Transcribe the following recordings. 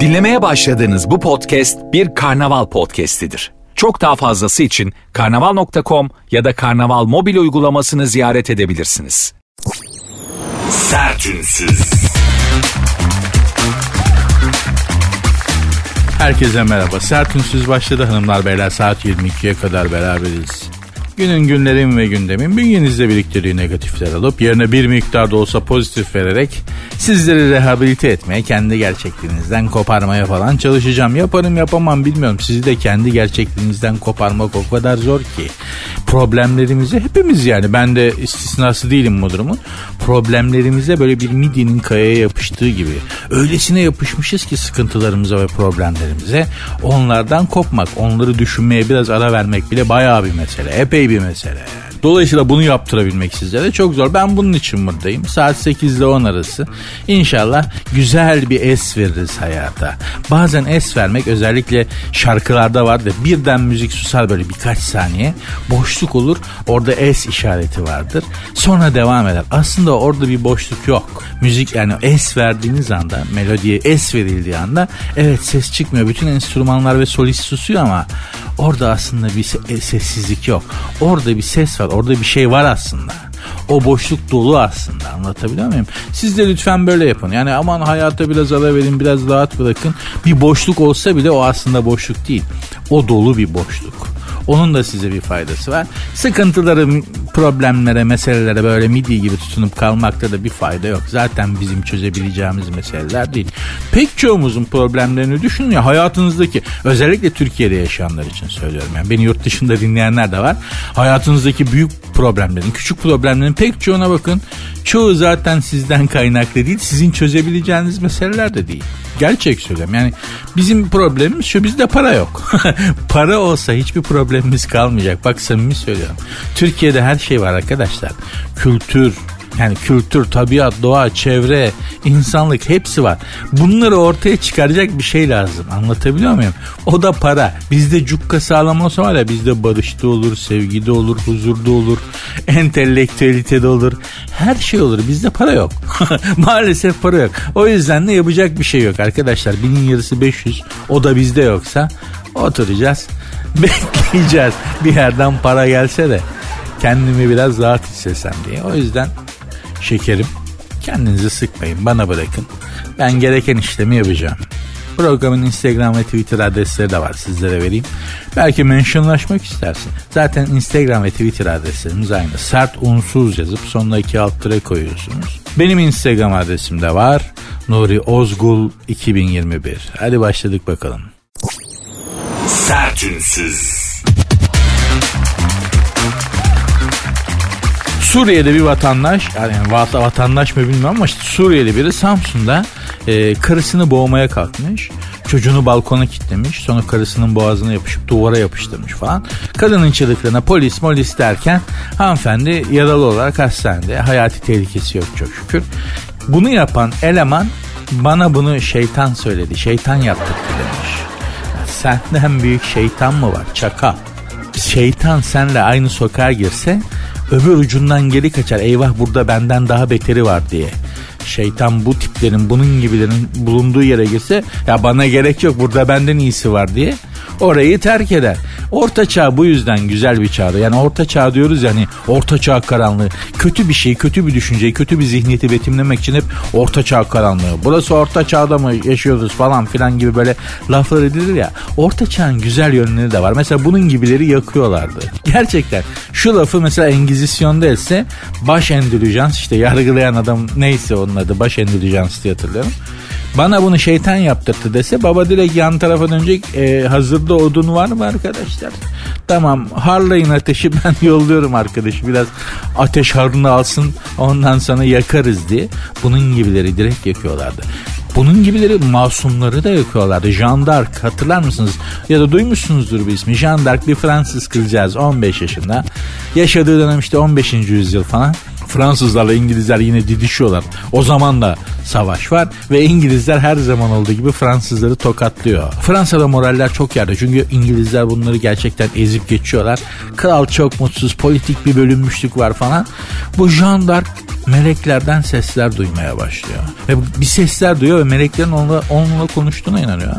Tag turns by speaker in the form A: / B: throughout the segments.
A: Dinlemeye başladığınız bu podcast bir karnaval podcastidir. Çok daha fazlası için karnaval.com ya da karnaval mobil uygulamasını ziyaret edebilirsiniz. Sertünsüz.
B: Herkese merhaba. Sertünsüz başladı hanımlar beyler. Saat 22'ye kadar beraberiz. Günün günlerim ve gündemin bünyenizde biriktirdiği negatifler alıp yerine bir miktar da olsa pozitif vererek sizleri rehabilite etmeye, kendi gerçekliğinizden koparmaya falan çalışacağım. Yaparım yapamam bilmiyorum. Sizi de kendi gerçekliğinizden koparmak o kadar zor ki. Problemlerimizi hepimiz yani ben de istisnası değilim bu durumun. Problemlerimize böyle bir midyenin kayaya yapıştığı gibi. Öylesine yapışmışız ki sıkıntılarımıza ve problemlerimize. Onlardan kopmak, onları düşünmeye biraz ara vermek bile bayağı bir mesele. Epey bir mesele yani. Dolayısıyla bunu yaptırabilmek sizlere çok zor. Ben bunun için buradayım. Saat 8 ile 10 arası. İnşallah güzel bir es veririz hayata. Bazen es vermek özellikle şarkılarda var da birden müzik susar böyle birkaç saniye. Boşluk olur. Orada es işareti vardır. Sonra devam eder. Aslında orada bir boşluk yok. Müzik yani es verdiğiniz anda melodiye es verildiği anda evet ses çıkmıyor. Bütün enstrümanlar ve solist susuyor ama orada aslında bir sessizlik yok. Orada bir ses var. Orada bir şey var aslında. O boşluk dolu aslında anlatabiliyor muyum? Siz de lütfen böyle yapın. Yani aman hayata biraz ara verin biraz rahat bırakın. Bir boşluk olsa bile o aslında boşluk değil. O dolu bir boşluk. Onun da size bir faydası var. Sıkıntıları, problemlere, meselelere böyle midye gibi tutunup kalmakta da bir fayda yok. Zaten bizim çözebileceğimiz meseleler değil. Pek çoğumuzun problemlerini düşünün ya hayatınızdaki özellikle Türkiye'de yaşayanlar için söylüyorum. Yani beni yurt dışında dinleyenler de var. Hayatınızdaki büyük problemlerin, küçük problemlerin pek çoğuna bakın. Çoğu zaten sizden kaynaklı değil. Sizin çözebileceğiniz meseleler de değil. Gerçek söylüyorum. Yani bizim problemimiz şu bizde para yok. para olsa hiçbir problemimiz kalmayacak. Bak samimi söylüyorum. Türkiye'de her şey var arkadaşlar. Kültür, yani kültür, tabiat, doğa, çevre, insanlık hepsi var. Bunları ortaya çıkaracak bir şey lazım. Anlatabiliyor muyum? O da para. Bizde cukka sağlam olsa var ya bizde barışta olur, sevgide olur, huzurda olur, entelektüelitede olur. Her şey olur. Bizde para yok. Maalesef para yok. O yüzden de yapacak bir şey yok arkadaşlar. Binin yarısı 500. O da bizde yoksa oturacağız. Bekleyeceğiz. Bir yerden para gelse de kendimi biraz rahat hissetsem diye. O yüzden şekerim kendinizi sıkmayın bana bırakın. Ben gereken işlemi yapacağım. Programın Instagram ve Twitter adresleri de var sizlere vereyim. Belki mentionlaşmak istersin. Zaten Instagram ve Twitter adreslerimiz aynı. Sert unsuz yazıp sonuna iki alt tere koyuyorsunuz. Benim Instagram adresim de var. Nuri Ozgul 2021. Hadi başladık bakalım.
A: Sertünsüz.
B: Suriye'de bir vatandaş yani vatandaş mı bilmiyorum ama işte Suriyeli biri Samsun'da e, karısını boğmaya kalkmış. Çocuğunu balkona kilitlemiş. Sonra karısının boğazına yapışıp duvara yapıştırmış falan. Kadının çığlıklarına polis molis derken hanımefendi yaralı olarak hastanede. Hayati tehlikesi yok çok şükür. Bunu yapan eleman bana bunu şeytan söyledi. Şeytan yaptırdı demiş. Senden büyük şeytan mı var? Çaka. Şeytan senle aynı sokağa girse öbür ucundan geri kaçar. Eyvah burada benden daha beteri var diye. Şeytan bu tiplerin bunun gibilerin bulunduğu yere girse ya bana gerek yok burada benden iyisi var diye orayı terk eder. Orta çağ bu yüzden güzel bir çağdı. Yani orta çağ diyoruz yani orta çağ karanlığı. Kötü bir şey, kötü bir düşünceyi, kötü bir zihniyeti betimlemek için hep orta çağ karanlığı. Burası orta çağda mı yaşıyoruz falan filan gibi böyle laflar edilir ya. Orta çağın güzel yönleri de var. Mesela bunun gibileri yakıyorlardı. Gerçekten şu lafı mesela Engizisyon'da etse baş endülijans işte yargılayan adam neyse onun adı baş endülijans diye hatırlıyorum. Bana bunu şeytan yaptırdı dese baba direkt yan tarafa dönecek. E, hazırda odun var mı arkadaşlar? Tamam harlayın ateşi ben yolluyorum arkadaşı biraz ateş harını alsın ondan sonra yakarız diye. Bunun gibileri direkt yakıyorlardı. Bunun gibileri masumları da yakıyorlardı. Jean d'Arc hatırlar mısınız? Ya da duymuşsunuzdur bir ismi. Jean d'Arc bir Fransız kızcağız 15 yaşında. Yaşadığı dönem işte 15. yüzyıl falan. Fransızlarla İngilizler yine didişiyorlar. O zaman da savaş var ve İngilizler her zaman olduğu gibi Fransızları tokatlıyor. Fransa'da moraller çok yerde çünkü İngilizler bunları gerçekten ezip geçiyorlar. Kral çok mutsuz, politik bir bölünmüşlük var falan. Bu Jean d'Arc meleklerden sesler duymaya başlıyor. Ve bir sesler duyuyor ve meleklerin onunla, onunla konuştuğuna inanıyor.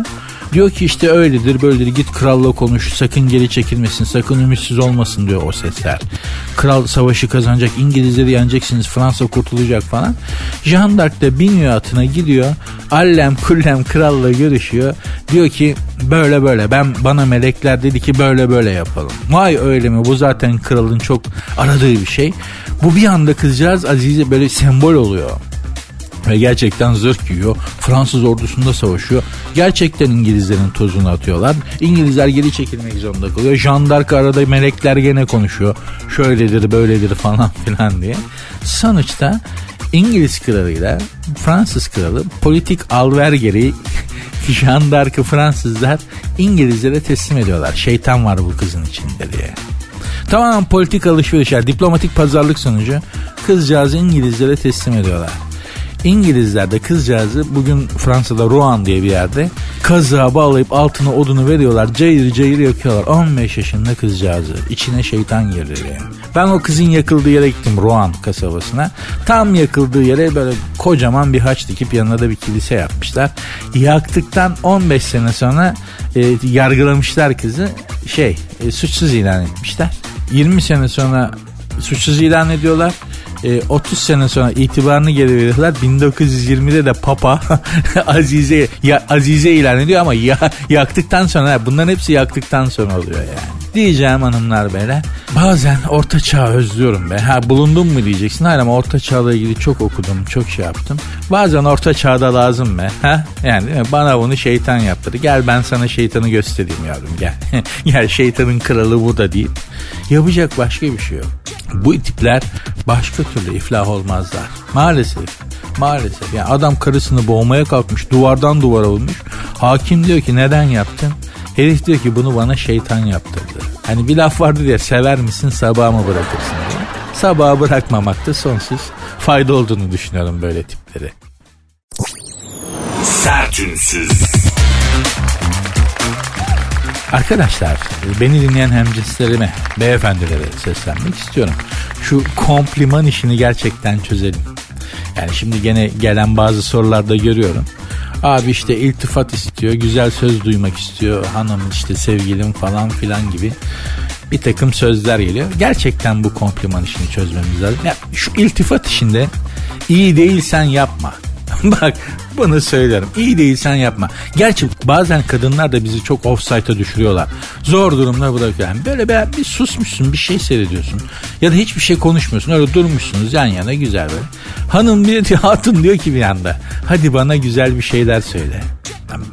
B: Diyor ki işte öyledir böyledir git kralla konuş sakın geri çekilmesin sakın ümitsiz olmasın diyor o sesler. Kral savaşı kazanacak İngilizleri yeneceksiniz Fransa kurtulacak falan. Jean d'Arc da biniyor atına gidiyor allem kullem kralla görüşüyor. Diyor ki böyle böyle ben bana melekler dedi ki böyle böyle yapalım. Vay öyle mi bu zaten kralın çok aradığı bir şey. Bu bir anda kızcağız Azize böyle sembol oluyor. Ve gerçekten zırh giyiyor. Fransız ordusunda savaşıyor. Gerçekten İngilizlerin tozunu atıyorlar. İngilizler geri çekilmek zorunda kalıyor. Jandark arada melekler gene konuşuyor. Şöyledir böyledir falan filan diye. Sonuçta İngiliz kralıyla Fransız kralı politik alver gereği Jandark'ı Fransızlar İngilizlere teslim ediyorlar. Şeytan var bu kızın içinde diye. Tamamen politik alışverişler, diplomatik pazarlık sonucu kızcağızı İngilizlere teslim ediyorlar. İngilizler de kızcağızı bugün Fransa'da Rouen diye bir yerde kazığa bağlayıp altına odunu veriyorlar. Cayır cayır yakıyorlar. 15 yaşında kızcağızı. İçine şeytan girdi yani. Ben o kızın yakıldığı yere gittim Rouen kasabasına. Tam yakıldığı yere böyle kocaman bir haç dikip yanına da bir kilise yapmışlar. Yaktıktan 15 sene sonra e, yargılamışlar kızı. Şey e, suçsuz ilan etmişler. 20 sene sonra suçsuz ilan ediyorlar e, 30 sene sonra itibarını geri veriyorlar. 1920'de de Papa Azize ya, Azize ilan ediyor ama ya, yaktıktan sonra bunların hepsi yaktıktan sonra oluyor yani. Diyeceğim hanımlar beyler. Bazen orta çağ özlüyorum be. Ha bulundum mu diyeceksin. Hayır ama orta çağla ilgili çok okudum, çok şey yaptım. Bazen orta çağda lazım be. Ha? Yani bana bunu şeytan yaptırdı. Gel ben sana şeytanı göstereyim yavrum gel. gel şeytanın kralı bu da değil. Yapacak başka bir şey yok. Bu tipler başka türlü iflah olmazlar. Maalesef. Maalesef. Yani adam karısını boğmaya kalkmış. Duvardan duvara vurmuş. Hakim diyor ki neden yaptın? Herif diyor ki bunu bana şeytan yaptırdı. Hani bir laf vardı diye sever misin sabah mı bırakırsın diye. Sabaha bırakmamakta sonsuz fayda olduğunu düşünüyorum böyle tipleri. Sertünsüz. Arkadaşlar beni dinleyen hemcinslerime, beyefendilere seslenmek istiyorum. Şu kompliman işini gerçekten çözelim. Yani şimdi gene gelen bazı sorularda görüyorum. Abi işte iltifat istiyor, güzel söz duymak istiyor, hanım işte sevgilim falan filan gibi bir takım sözler geliyor. Gerçekten bu kompliman işini çözmemiz lazım. Ya şu iltifat işinde iyi değilsen yapma. Bak bunu söylerim. İyi değilsen yapma. Gerçi bazen kadınlar da bizi çok offside'a düşürüyorlar. Zor durumda bırakıyor. Yani böyle bir, bir susmuşsun bir şey seyrediyorsun. Ya da hiçbir şey konuşmuyorsun. Öyle durmuşsunuz yan yana güzel böyle. Hanım bir hatun diyor ki bir anda. Hadi bana güzel bir şeyler söyle.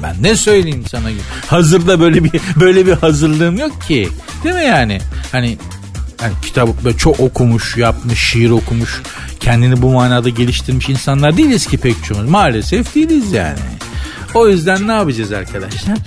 B: Ben ne söyleyeyim sana? Hazırda böyle bir böyle bir hazırlığım yok ki. Değil mi yani? Hani yani kitap böyle çok okumuş, yapmış, şiir okumuş, kendini bu manada geliştirmiş insanlar değiliz ki pek çoğumuz. Maalesef değiliz yani. O yüzden ne yapacağız arkadaşlar?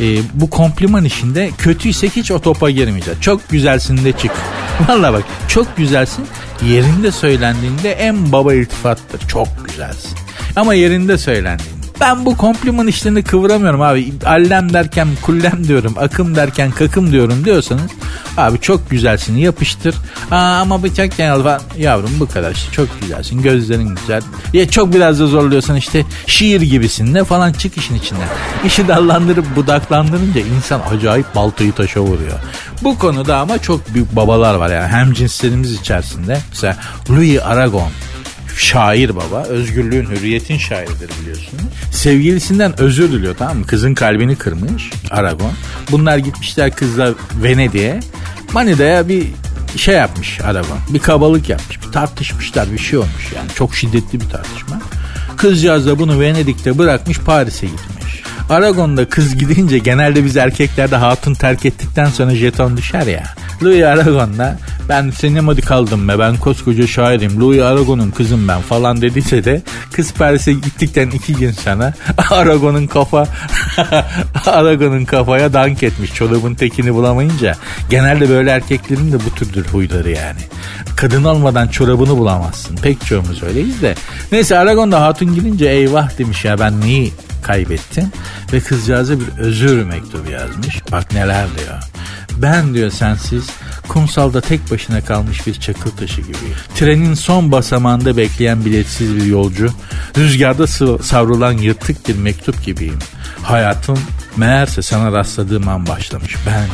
B: Ee, bu kompliman işinde kötüysek hiç o topa girmeyeceğiz. Çok güzelsin de çık. Valla bak çok güzelsin yerinde söylendiğinde en baba iltifattır. Çok güzelsin. Ama yerinde söylendiğinde ben bu kompliman işlerini kıvıramıyorum abi. Allem derken kullem diyorum. Akım derken kakım diyorum diyorsanız abi çok güzelsin yapıştır. Aa, ama bıçak genel falan. Yavrum bu kadar işte çok güzelsin. Gözlerin güzel. Ya çok biraz da zorluyorsan işte şiir gibisin ne falan çık işin içinden. İşi dallandırıp budaklandırınca insan acayip baltayı taşa vuruyor. Bu konuda ama çok büyük babalar var yani hem cinslerimiz içerisinde. Mesela Louis Aragon şair baba. Özgürlüğün, hürriyetin şairidir biliyorsunuz. Sevgilisinden özür diliyor tamam mı? Kızın kalbini kırmış Aragon. Bunlar gitmişler kızla Venedik'e. Manida'ya bir şey yapmış Aragon. Bir kabalık yapmış. Bir tartışmışlar bir şey olmuş yani. Çok şiddetli bir tartışma. Kızcağız da bunu Venedik'te bırakmış Paris'e gitmiş. Aragon'da kız gidince genelde biz erkeklerde hatun terk ettikten sonra jeton düşer ya. Louis Aragon'da ben sinema kaldım be ben koskoca şairim Louis Aragon'un kızım ben falan dediyse de kız Paris'e gittikten iki gün sonra Aragon'un kafa Aragon'un kafaya dank etmiş çorabın tekini bulamayınca genelde böyle erkeklerin de bu türdür huyları yani. Kadın olmadan çorabını bulamazsın. Pek çoğumuz öyleyiz de. Neyse Aragon da hatun gidince eyvah demiş ya ben neyi kaybettim? Ve kızcağıza bir özür mektubu yazmış. Bak neler diyor. Ben diyor sensiz kumsalda tek başına kalmış bir çakıl taşı gibi. Trenin son basamağında bekleyen biletsiz bir yolcu. Rüzgarda savrulan yırtık bir mektup gibiyim. Hayatım meğerse sana rastladığım an başlamış. Ben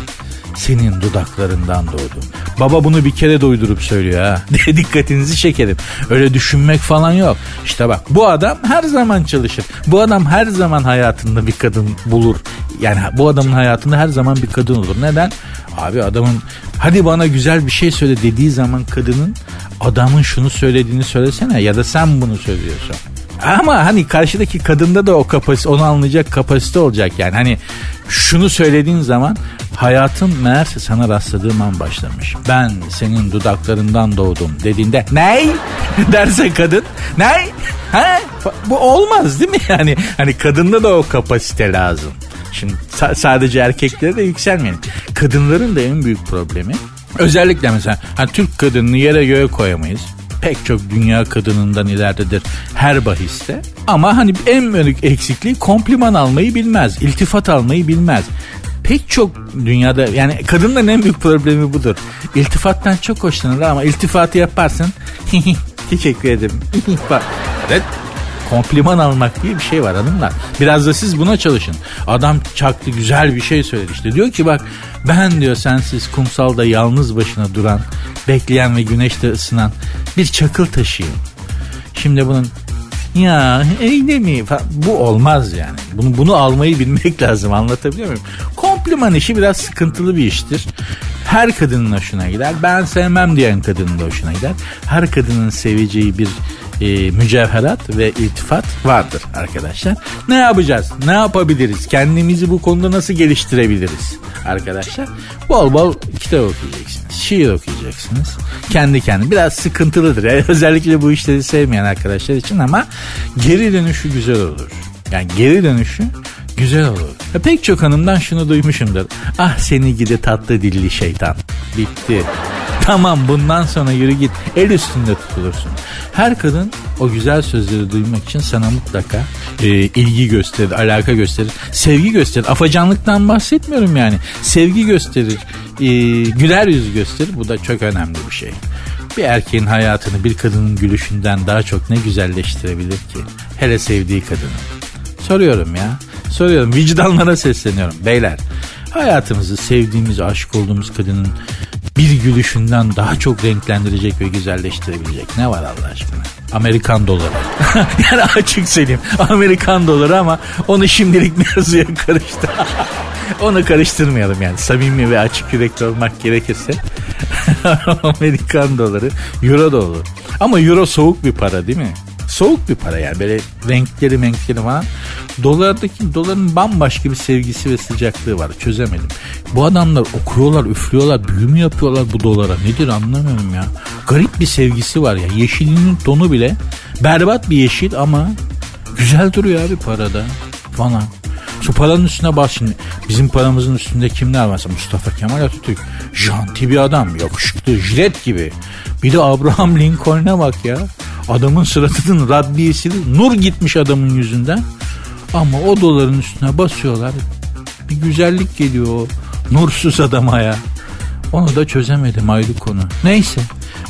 B: senin dudaklarından doğdum. Baba bunu bir kere doydurup söylüyor ha. Dikkatinizi çekerim. Öyle düşünmek falan yok. İşte bak bu adam her zaman çalışır. Bu adam her zaman hayatında bir kadın bulur. Yani bu adamın hayatında her zaman bir kadın olur. Neden? Abi adamın hadi bana güzel bir şey söyle dediği zaman kadının adamın şunu söylediğini söylesene ya da sen bunu söylüyorsun. Ama hani karşıdaki kadında da o kapasite onu anlayacak kapasite olacak yani. Hani şunu söylediğin zaman hayatım meğerse sana rastladığım an başlamış. Ben senin dudaklarından doğdum dediğinde ney derse kadın ney ha bu olmaz değil mi yani hani kadında da o kapasite lazım. Şimdi sa- sadece erkeklere de yükselmeyin. Kadınların da en büyük problemi özellikle mesela hani Türk kadınını yere göğe koyamayız pek çok dünya kadınından ileridedir her bahiste. Ama hani en büyük eksikliği kompliman almayı bilmez, iltifat almayı bilmez. Pek çok dünyada yani kadının en büyük problemi budur. İltifattan çok hoşlanır ama iltifatı yaparsın. Teşekkür ederim. evet kompliman almak diye bir şey var hanımlar. Biraz da siz buna çalışın. Adam çaktı güzel bir şey söyledi işte. Diyor ki bak ben diyor sensiz kumsalda yalnız başına duran, bekleyen ve güneşte ısınan bir çakıl taşıyım. Şimdi bunun ya öyle mi? Bu olmaz yani. Bunu, bunu almayı bilmek lazım anlatabiliyor muyum? Kompliman işi biraz sıkıntılı bir iştir. Her kadının hoşuna gider. Ben sevmem diyen kadının da hoşuna gider. Her kadının seveceği bir e, mücevherat ve iltifat vardır arkadaşlar. Ne yapacağız? Ne yapabiliriz? Kendimizi bu konuda nasıl geliştirebiliriz arkadaşlar? Bol bol kitap okuyacaksınız. Şiir okuyacaksınız. Kendi kendi. Biraz sıkıntılıdır. Yani özellikle bu işleri sevmeyen arkadaşlar için ama geri dönüşü güzel olur. Yani geri dönüşü güzel olur. Ya pek çok hanımdan şunu duymuşumdur. Ah seni gidi tatlı dilli şeytan. Bitti. Tamam bundan sonra yürü git. El üstünde tutulursun. Her kadın o güzel sözleri duymak için sana mutlaka e, ilgi gösterir, alaka gösterir, sevgi gösterir. Afacanlıktan bahsetmiyorum yani. Sevgi gösterir, e, güler yüz gösterir. Bu da çok önemli bir şey. Bir erkeğin hayatını bir kadının gülüşünden daha çok ne güzelleştirebilir ki? Hele sevdiği kadını. Soruyorum ya. Soruyorum. Vicdanlara sesleniyorum. Beyler hayatımızı sevdiğimiz, aşık olduğumuz kadının bir gülüşünden daha çok renklendirecek ve güzelleştirebilecek ne var Allah aşkına? Amerikan doları. yani açık söyleyeyim Amerikan doları ama onu şimdilik mevzuya karıştı. onu karıştırmayalım yani samimi ve açık yürekli olmak gerekirse Amerikan doları euro da olur. Ama euro soğuk bir para değil mi? Soğuk bir para yani böyle renkleri renkleri falan. Dolardaki doların bambaşka bir sevgisi ve sıcaklığı var çözemedim. Bu adamlar okuyorlar üflüyorlar büyü mü yapıyorlar bu dolara nedir anlamıyorum ya. Garip bir sevgisi var ya yeşilinin tonu bile berbat bir yeşil ama güzel duruyor abi parada falan. Şu paranın üstüne bas şimdi. Bizim paramızın üstünde kimler var? Mustafa Kemal Atatürk. Janti bir adam. Yakışıklı. Jilet gibi. Bir de Abraham Lincoln'e bak ya. Adamın suratının raddiyesi nur gitmiş adamın yüzünden. Ama o doların üstüne basıyorlar. Bir güzellik geliyor o nursuz adama ya. Onu da çözemedim ayrı konu. Neyse.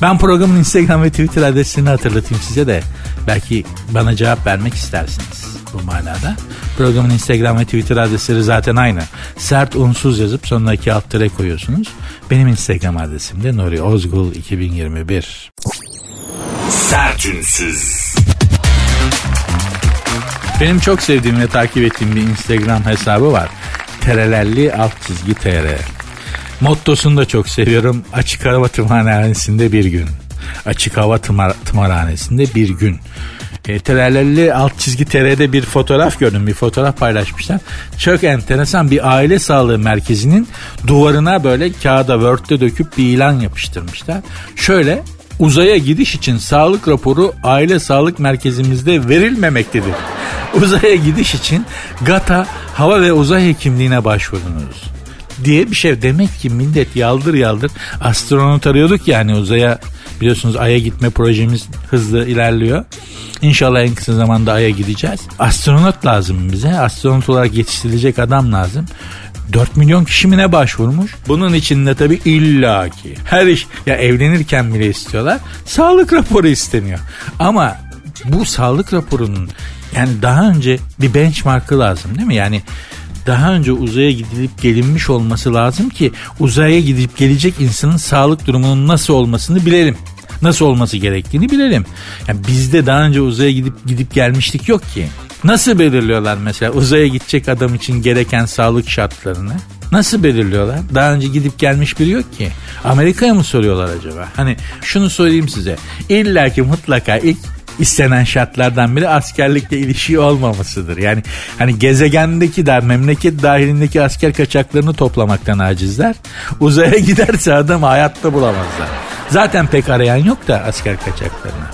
B: Ben programın Instagram ve Twitter adresini hatırlatayım size de. Belki bana cevap vermek istersiniz bu manada. Programın Instagram ve Twitter adresleri zaten aynı. Sert unsuz yazıp sonuna iki alt koyuyorsunuz. Benim Instagram adresim de Nuri Ozgul 2021. Sertünsüz. Benim çok sevdiğim ve takip ettiğim bir Instagram hesabı var. Terelelli alt çizgi tr. Mottosunu da çok seviyorum. Açık hava tımarhanesinde bir gün. Açık hava tımar, tımarhanesinde bir gün. E, terelelli alt çizgi TR'de bir fotoğraf gördüm. Bir fotoğraf paylaşmışlar. Çok enteresan bir aile sağlığı merkezinin duvarına böyle kağıda Word'de döküp bir ilan yapıştırmışlar. Şöyle Uzaya gidiş için sağlık raporu aile sağlık merkezimizde verilmemektedir. Uzaya gidiş için GATA hava ve uzay hekimliğine başvurdunuz diye bir şey. Demek ki millet yaldır yaldır astronot arıyorduk yani uzaya biliyorsunuz Ay'a gitme projemiz hızlı ilerliyor. İnşallah en kısa zamanda Ay'a gideceğiz. Astronot lazım bize. Astronot olarak yetiştirilecek adam lazım. 4 milyon kişi mi ne başvurmuş? Bunun içinde tabii illaki her iş ya evlenirken bile istiyorlar. Sağlık raporu isteniyor. Ama bu sağlık raporunun yani daha önce bir benchmarkı lazım değil mi? Yani daha önce uzaya gidilip gelinmiş olması lazım ki uzaya gidip gelecek insanın sağlık durumunun nasıl olmasını bilelim. Nasıl olması gerektiğini bilelim. Yani bizde daha önce uzaya gidip gidip gelmişlik yok ki. Nasıl belirliyorlar mesela uzaya gidecek adam için gereken sağlık şartlarını? Nasıl belirliyorlar? Daha önce gidip gelmiş biri yok ki. Amerika'ya mı soruyorlar acaba? Hani şunu söyleyeyim size. İlla ki mutlaka ilk istenen şartlardan biri askerlikle ilişki olmamasıdır. Yani hani gezegendeki der memleket dahilindeki asker kaçaklarını toplamaktan acizler. Uzaya giderse adam hayatta bulamazlar. Zaten pek arayan yok da asker kaçaklarına.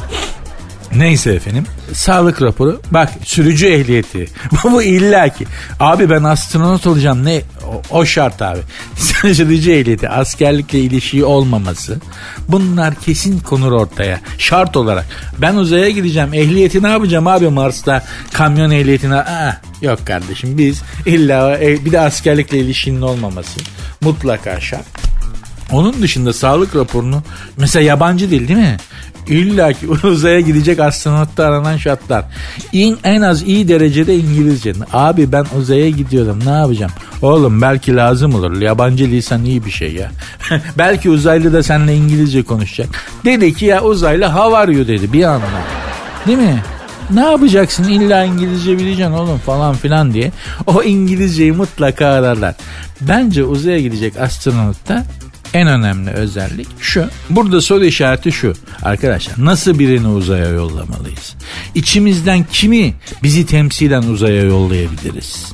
B: Neyse efendim. Sağlık raporu. Bak sürücü ehliyeti. Bu illaki. Abi ben astronot olacağım. Ne? O, o şart abi. sürücü ehliyeti. Askerlikle ilişiği olmaması. Bunlar kesin konur ortaya. Şart olarak. Ben uzaya gideceğim. Ehliyeti ne yapacağım abi Mars'ta? Kamyon ehliyetine. Aa, yok kardeşim biz illa e, bir de askerlikle ilişkinin olmaması. Mutlaka şart. Onun dışında sağlık raporunu mesela yabancı dil değil mi? İlla ki uzaya gidecek astronotta aranan şartlar. İn, en az iyi derecede İngilizce. Abi ben uzaya gidiyorum ne yapacağım? Oğlum belki lazım olur. Yabancı lisan iyi bir şey ya. belki uzaylı da seninle İngilizce konuşacak. Dedi ki ya uzaylı how are you dedi bir anda. Değil mi? Ne yapacaksın illa İngilizce bileceksin oğlum falan filan diye. O İngilizceyi mutlaka ararlar. Bence uzaya gidecek astronotta en önemli özellik şu. Burada soru işareti şu. Arkadaşlar nasıl birini uzaya yollamalıyız? İçimizden kimi bizi temsilen uzaya yollayabiliriz?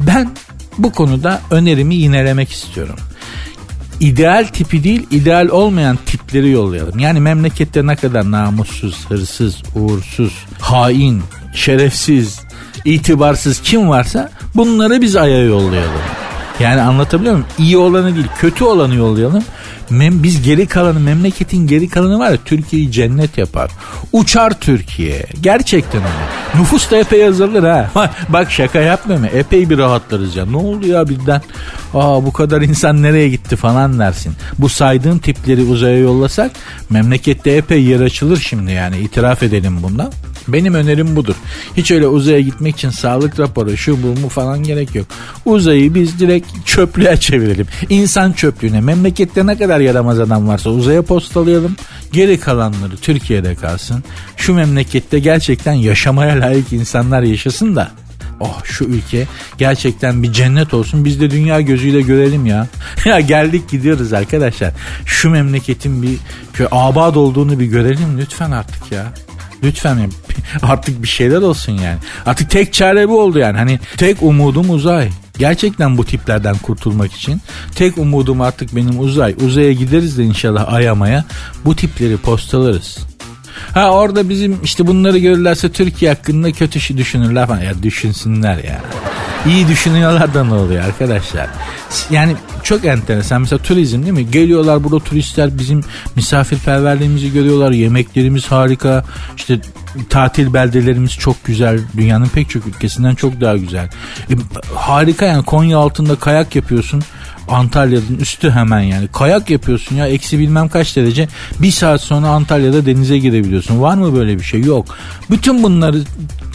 B: Ben bu konuda önerimi yinelemek istiyorum. İdeal tipi değil, ideal olmayan tipleri yollayalım. Yani memlekette ne kadar namussuz, hırsız, uğursuz, hain, şerefsiz, itibarsız kim varsa bunları biz aya yollayalım. Yani anlatabiliyor muyum? İyi olanı değil kötü olanı yollayalım. Mem biz geri kalanı memleketin geri kalanı var ya Türkiye'yi cennet yapar. Uçar Türkiye. Gerçekten öyle. Nüfus da epey azalır ha. Bak şaka yapma? Epey bir rahatlarız ya. Ne oldu ya birden? Aa bu kadar insan nereye gitti falan dersin. Bu saydığın tipleri uzaya yollasak memlekette epey yer açılır şimdi yani. itiraf edelim bundan. Benim önerim budur. Hiç öyle uzaya gitmek için sağlık raporu şu bu mu falan gerek yok. Uzayı biz direkt çöplüğe çevirelim. İnsan çöplüğüne memlekette ne kadar yaramaz adam varsa uzaya postalayalım. Geri kalanları Türkiye'de kalsın. Şu memlekette gerçekten yaşamaya layık insanlar yaşasın da oh şu ülke gerçekten bir cennet olsun biz de dünya gözüyle görelim ya. ya geldik gidiyoruz arkadaşlar. Şu memleketin bir abad olduğunu bir görelim lütfen artık ya. Lütfen artık bir şeyler olsun yani. Artık tek çare bu oldu yani. Hani tek umudum uzay. Gerçekten bu tiplerden kurtulmak için tek umudum artık benim uzay. Uzaya gideriz de inşallah ayamaya bu tipleri postalarız. Ha orada bizim işte bunları görürlerse Türkiye hakkında kötü şey düşünürler falan. Ya düşünsünler ya. İyi düşünüyorlar da ne oluyor arkadaşlar. Yani çok enteresan. Mesela turizm değil mi? Geliyorlar burada turistler bizim misafirperverliğimizi görüyorlar. Yemeklerimiz harika. İşte tatil beldelerimiz çok güzel. Dünyanın pek çok ülkesinden çok daha güzel. E, harika yani Konya altında kayak yapıyorsun. Antalya'nın üstü hemen yani. Kayak yapıyorsun ya eksi bilmem kaç derece. Bir saat sonra Antalya'da denize girebiliyorsun. Var mı böyle bir şey? Yok. Bütün bunları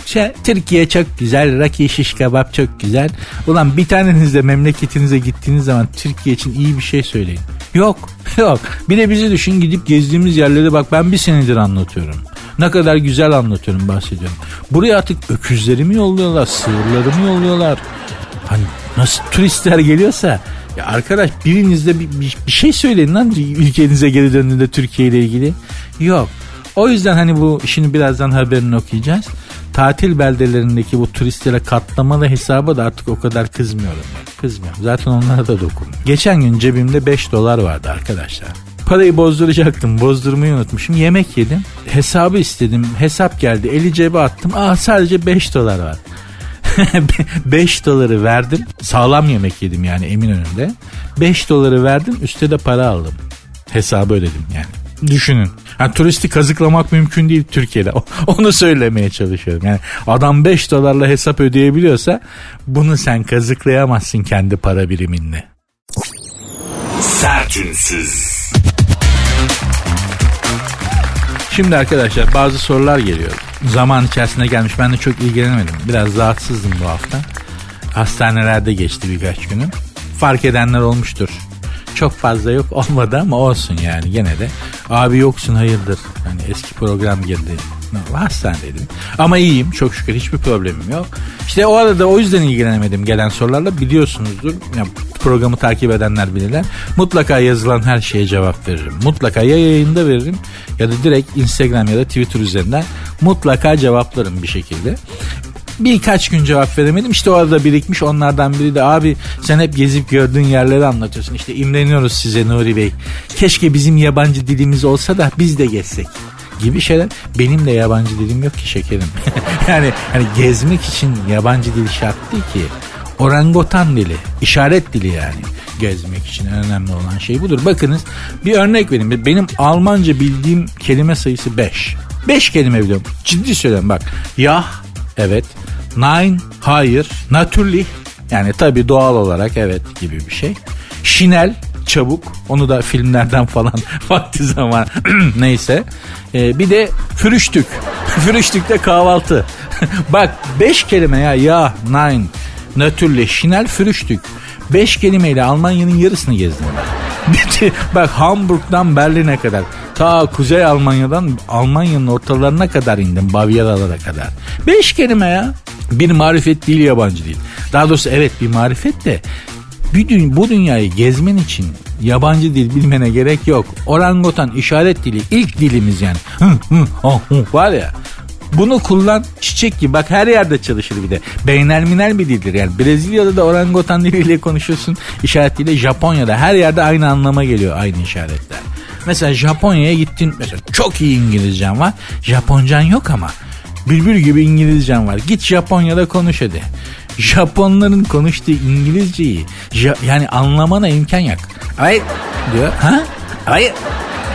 B: şey, Türkiye çok güzel. Raki şiş kebap çok güzel. Ulan bir taneniz de memleketinize gittiğiniz zaman Türkiye için iyi bir şey söyleyin. Yok. Yok. Bir de bizi düşün gidip gezdiğimiz yerlere bak ben bir senedir anlatıyorum. Ne kadar güzel anlatıyorum bahsediyorum. Buraya artık öküzleri mi yolluyorlar, sığırları mı yolluyorlar? Hani nasıl turistler geliyorsa ya arkadaş birinizde bir, bir, bir şey söyleyin lan ülkenize geri döndüğünde Türkiye ile ilgili. Yok. O yüzden hani bu işini birazdan haberini okuyacağız. Tatil beldelerindeki bu turistlere katlamalı hesaba da artık o kadar kızmıyorum. Kızmıyorum. Zaten onlara da dokun. Geçen gün cebimde 5 dolar vardı arkadaşlar. Parayı bozduracaktım. Bozdurmayı unutmuşum. Yemek yedim. Hesabı istedim. Hesap geldi. Eli cebe attım. Aa sadece 5 dolar var. 5 doları verdim. Sağlam yemek yedim yani emin önünde. 5 doları verdim üstte de para aldım. Hesabı ödedim yani. Düşünün. Yani turisti kazıklamak mümkün değil Türkiye'de. Onu söylemeye çalışıyorum. Yani adam 5 dolarla hesap ödeyebiliyorsa bunu sen kazıklayamazsın kendi para biriminle. Sertünsüz. Şimdi arkadaşlar bazı sorular geliyor. Zaman içerisinde gelmiş. Ben de çok ilgilenemedim. Biraz rahatsızdım bu hafta. Hastanelerde geçti birkaç günüm. Fark edenler olmuştur. Çok fazla yok olmadı ama olsun yani gene de. Abi yoksun hayırdır. Hani eski program girdi. Hastanedeydim. Ama iyiyim çok şükür hiçbir problemim yok. İşte o arada o yüzden ilgilenemedim gelen sorularla biliyorsunuzdur. Yani programı takip edenler bilirler. Mutlaka yazılan her şeye cevap veririm. Mutlaka ya yayında veririm ya da direkt Instagram ya da Twitter üzerinden mutlaka cevaplarım bir şekilde birkaç gün cevap veremedim. İşte o arada birikmiş onlardan biri de abi sen hep gezip gördüğün yerleri anlatıyorsun. İşte imreniyoruz size Nuri Bey. Keşke bizim yabancı dilimiz olsa da biz de gezsek gibi şeyler. Benim de yabancı dilim yok ki şekerim. yani hani gezmek için yabancı dil şart değil ki. Orangotan dili, işaret dili yani gezmek için en önemli olan şey budur. Bakınız bir örnek vereyim. Benim Almanca bildiğim kelime sayısı 5. 5 kelime biliyorum. Ciddi söylüyorum bak. Yah, evet. Nein, hayır. Natürlich, yani tabi doğal olarak evet gibi bir şey. Şinel, çabuk. Onu da filmlerden falan vakti zaman neyse. Ee, bir de fürüştük. fürüştük de kahvaltı. Bak beş kelime ya ya nein natürlich şinel fürüştük. Beş kelimeyle Almanya'nın yarısını gezdim. Bak Hamburg'dan Berlin'e kadar ta Kuzey Almanya'dan Almanya'nın ortalarına kadar indim Bavyeralara kadar. Beş kelime ya. Bir marifet değil yabancı değil. Daha doğrusu evet bir marifet de bir bu dünyayı gezmen için yabancı dil bilmene gerek yok. Orangotan işaret dili ilk dilimiz yani. var ya bunu kullan çiçek gibi. Bak her yerde çalışır bir de. Beynelminel bir dildir. Yani Brezilya'da da orangotan diliyle konuşuyorsun. İşaret dili Japonya'da her yerde aynı anlama geliyor aynı işaretler. Mesela Japonya'ya gittin. Mesela çok iyi İngilizcen var. Japoncan yok ama. Bülbül gibi İngilizcen var. Git Japonya'da konuş hadi. Japonların konuştuğu İngilizceyi ja, yani anlamana imkan yok. Hayır diyor. Ha? Hayır.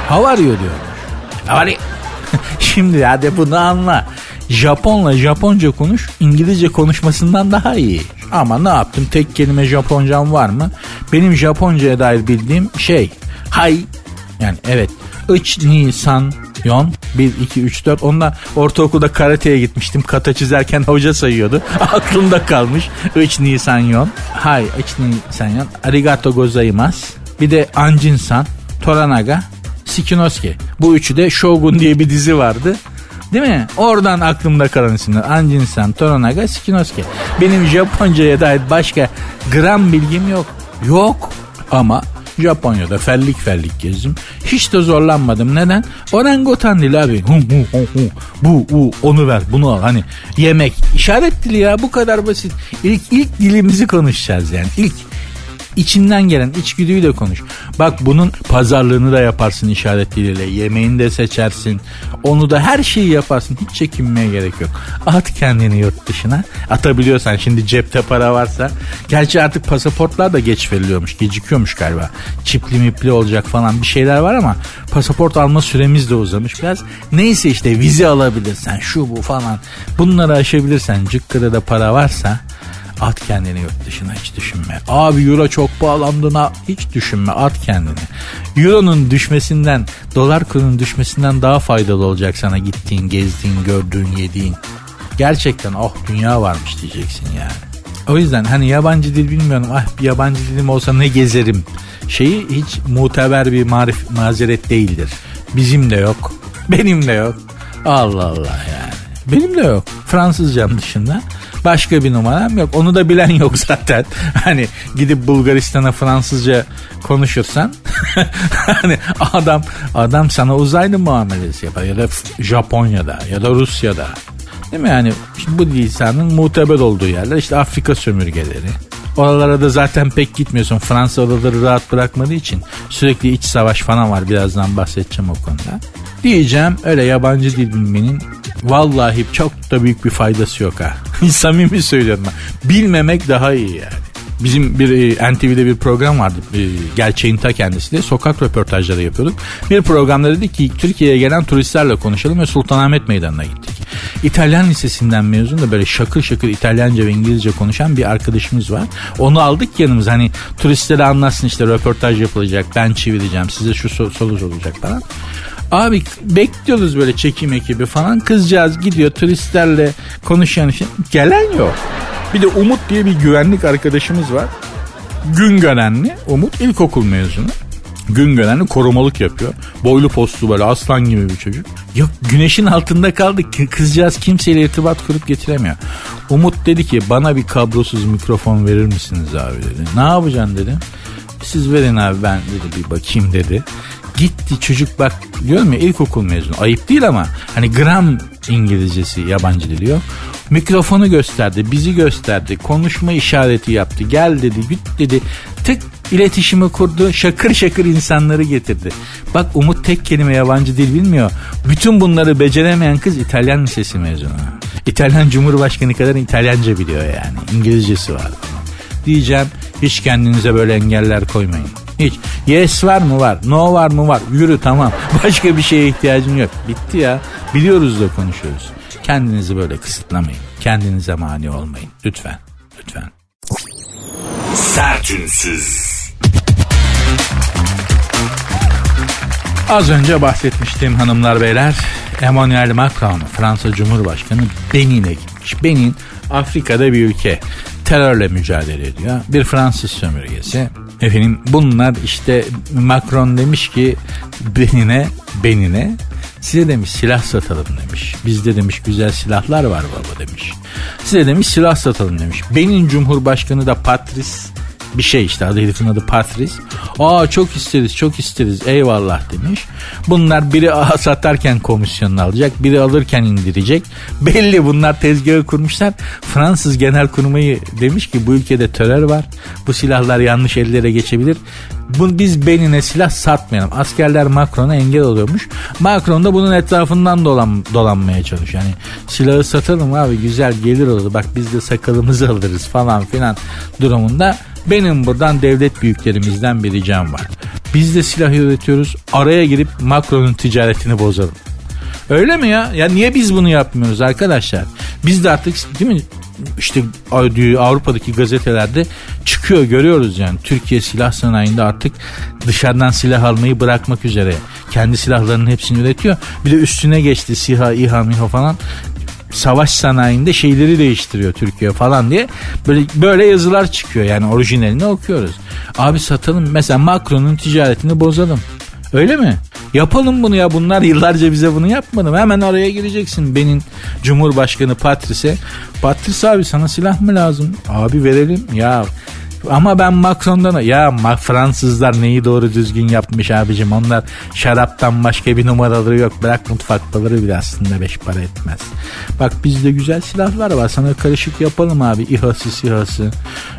B: How are you diyor. How Şimdi hadi bunu anla. Japonla Japonca konuş, İngilizce konuşmasından daha iyi. Ama ne yaptım? Tek kelime Japoncam var mı? Benim Japonca'ya dair bildiğim şey, hay yani evet. Iç Nisan Yon 1, 2, 3, 4. Onunla ortaokulda karateye gitmiştim. Kata çizerken hoca sayıyordu. Aklımda kalmış. 3 Nisan Yon. Hay 3 Nisan Yon. Arigato gozaimasu. Bir de Anjin-san. Toranaga. Sikinoski. Bu üçü de Shogun diye bir dizi vardı. Değil mi? Oradan aklımda kalan isimler. Anjin-san, Toranaga, Sikinoski. Benim Japonca'ya dair başka gram bilgim yok. Yok. Ama Japonya'da fellik fellik gezdim. Hiç de zorlanmadım. Neden? Orangutan dili abi. Hu, hu, hu, hu. Bu, bu, onu ver, bunu al. Hani yemek. işaret dili ya bu kadar basit. İlk, ilk dilimizi konuşacağız yani. İlk içinden gelen içgüdüyü konuş. Bak bunun pazarlığını da yaparsın işaret diliyle. Yemeğini de seçersin. Onu da her şeyi yaparsın. Hiç çekinmeye gerek yok. At kendini yurt dışına. Atabiliyorsan şimdi cepte para varsa. Gerçi artık pasaportlar da geç veriliyormuş. Gecikiyormuş galiba. Çipli mipli olacak falan bir şeyler var ama pasaport alma süremiz de uzamış biraz. Neyse işte vize alabilirsen şu bu falan. Bunları aşabilirsen cıkkıda da para varsa At kendini yurt dışına hiç düşünme. Abi euro çok pahalandığına hiç düşünme at kendini. Euro'nun düşmesinden dolar kurunun düşmesinden daha faydalı olacak sana gittiğin, gezdiğin, gördüğün, yediğin. Gerçekten oh dünya varmış diyeceksin yani. O yüzden hani yabancı dil bilmiyorum ah bir yabancı dilim olsa ne gezerim şeyi hiç muteber bir marif, mazeret değildir. Bizim de yok. Benim de yok. Allah Allah yani. Benim de yok. Fransızcam dışında. Başka bir numaram yok. Onu da bilen yok zaten. Hani gidip Bulgaristan'a Fransızca konuşursan hani adam adam sana uzaylı muamelesi yapar ya da Japonya'da ya da Rusya'da. Değil mi yani bu lisanın muteber olduğu yerler işte Afrika sömürgeleri. Oralara da zaten pek gitmiyorsun. Fransa oraları rahat bırakmadığı için sürekli iç savaş falan var. Birazdan bahsedeceğim o konuda. Diyeceğim öyle yabancı dil bilmenin vallahi çok da büyük bir faydası yok ha. Samimi söylüyorum ben. Bilmemek daha iyi yani. Bizim bir e, NTV'de bir program vardı. E, gerçeğin ta kendisi de sokak röportajları yapıyorduk. Bir programda dedi ki Türkiye'ye gelen turistlerle konuşalım ve Sultanahmet Meydanı'na gittik. İtalyan lisesinden mezun da böyle şakır şakır İtalyanca ve İngilizce konuşan bir arkadaşımız var. Onu aldık yanımıza hani turistlere anlatsın işte röportaj yapılacak ben çevireceğim size şu soru olacak falan. Abi bekliyoruz böyle çekim ekibi falan. Kızcağız gidiyor turistlerle konuşan için. Gelen yok. Bir de Umut diye bir güvenlik arkadaşımız var. Gün görenli Umut ilkokul mezunu. Gün görenli korumalık yapıyor. Boylu postlu böyle aslan gibi bir çocuk. Yok güneşin altında kaldık. Kızcağız kimseyle irtibat kurup getiremiyor. Umut dedi ki bana bir kablosuz mikrofon verir misiniz abi dedi. Ne yapacaksın dedim. Siz verin abi ben dedi bir bakayım dedi. Gitti çocuk bak diyorum ya ilkokul mezunu. Ayıp değil ama hani gram İngilizcesi yabancı dili yok. Mikrofonu gösterdi, bizi gösterdi, konuşma işareti yaptı. Gel dedi, git dedi. Tık iletişimi kurdu, şakır şakır insanları getirdi. Bak Umut tek kelime yabancı dil bilmiyor. Bütün bunları beceremeyen kız İtalyan lisesi mezunu. İtalyan Cumhurbaşkanı kadar İtalyanca biliyor yani. İngilizcesi var. Diyeceğim hiç kendinize böyle engeller koymayın. Hiç. Yes var mı var. No var mı var. Yürü tamam. Başka bir şeye ihtiyacım yok. Bitti ya. Biliyoruz da konuşuyoruz. Kendinizi böyle kısıtlamayın. Kendinize mani olmayın. Lütfen. Lütfen. Sertünsüz. Az önce bahsetmiştim hanımlar beyler. Emmanuel Macron Fransa Cumhurbaşkanı Benin'e gitmiş. Benin Afrika'da bir ülke terörle mücadele ediyor. Bir Fransız sömürgesi. Efendim bunlar işte Macron demiş ki Benin'e Benin'e size demiş silah satalım demiş. Bizde demiş güzel silahlar var baba demiş. Size demiş silah satalım demiş. Benin Cumhurbaşkanı da Patrice bir şey işte adı herifin adı Patrice. Aa çok isteriz çok isteriz eyvallah demiş. Bunlar biri satarken komisyonunu alacak biri alırken indirecek. Belli bunlar tezgahı kurmuşlar. Fransız genel kurmayı demiş ki bu ülkede terör var. Bu silahlar yanlış ellere geçebilir. Bu, biz Benin'e silah satmayalım. Askerler Macron'a engel oluyormuş. Macron da bunun etrafından dolan, dolanmaya çalışıyor. Yani silahı satalım abi güzel gelir olur. Bak biz de sakalımızı alırız falan filan durumunda benim buradan devlet büyüklerimizden bir ricam var. Biz de silah üretiyoruz. Araya girip Macron'un ticaretini bozalım. Öyle mi ya? Ya niye biz bunu yapmıyoruz arkadaşlar? Biz de artık değil mi işte Avrupa'daki gazetelerde çıkıyor görüyoruz yani. Türkiye silah sanayinde artık dışarıdan silah almayı bırakmak üzere. Kendi silahlarının hepsini üretiyor. Bir de üstüne geçti SİHA, İHA, MİHA falan savaş sanayinde şeyleri değiştiriyor Türkiye falan diye böyle böyle yazılar çıkıyor yani orijinalini okuyoruz. Abi satalım mesela Macron'un ticaretini bozalım. Öyle mi? Yapalım bunu ya bunlar yıllarca bize bunu yapmadı mı? Hemen araya gireceksin benim Cumhurbaşkanı Patrice. Patrice abi sana silah mı lazım? Abi verelim. Ya ama ben Macron'dan ya Fransızlar neyi doğru düzgün yapmış abicim? Onlar şaraptan başka bir numaraları yok. Bırak mutfaktaları bile aslında beş para etmez. Bak bizde güzel silahlar var. Sana karışık yapalım abi. İHA'sı SİHA'sı.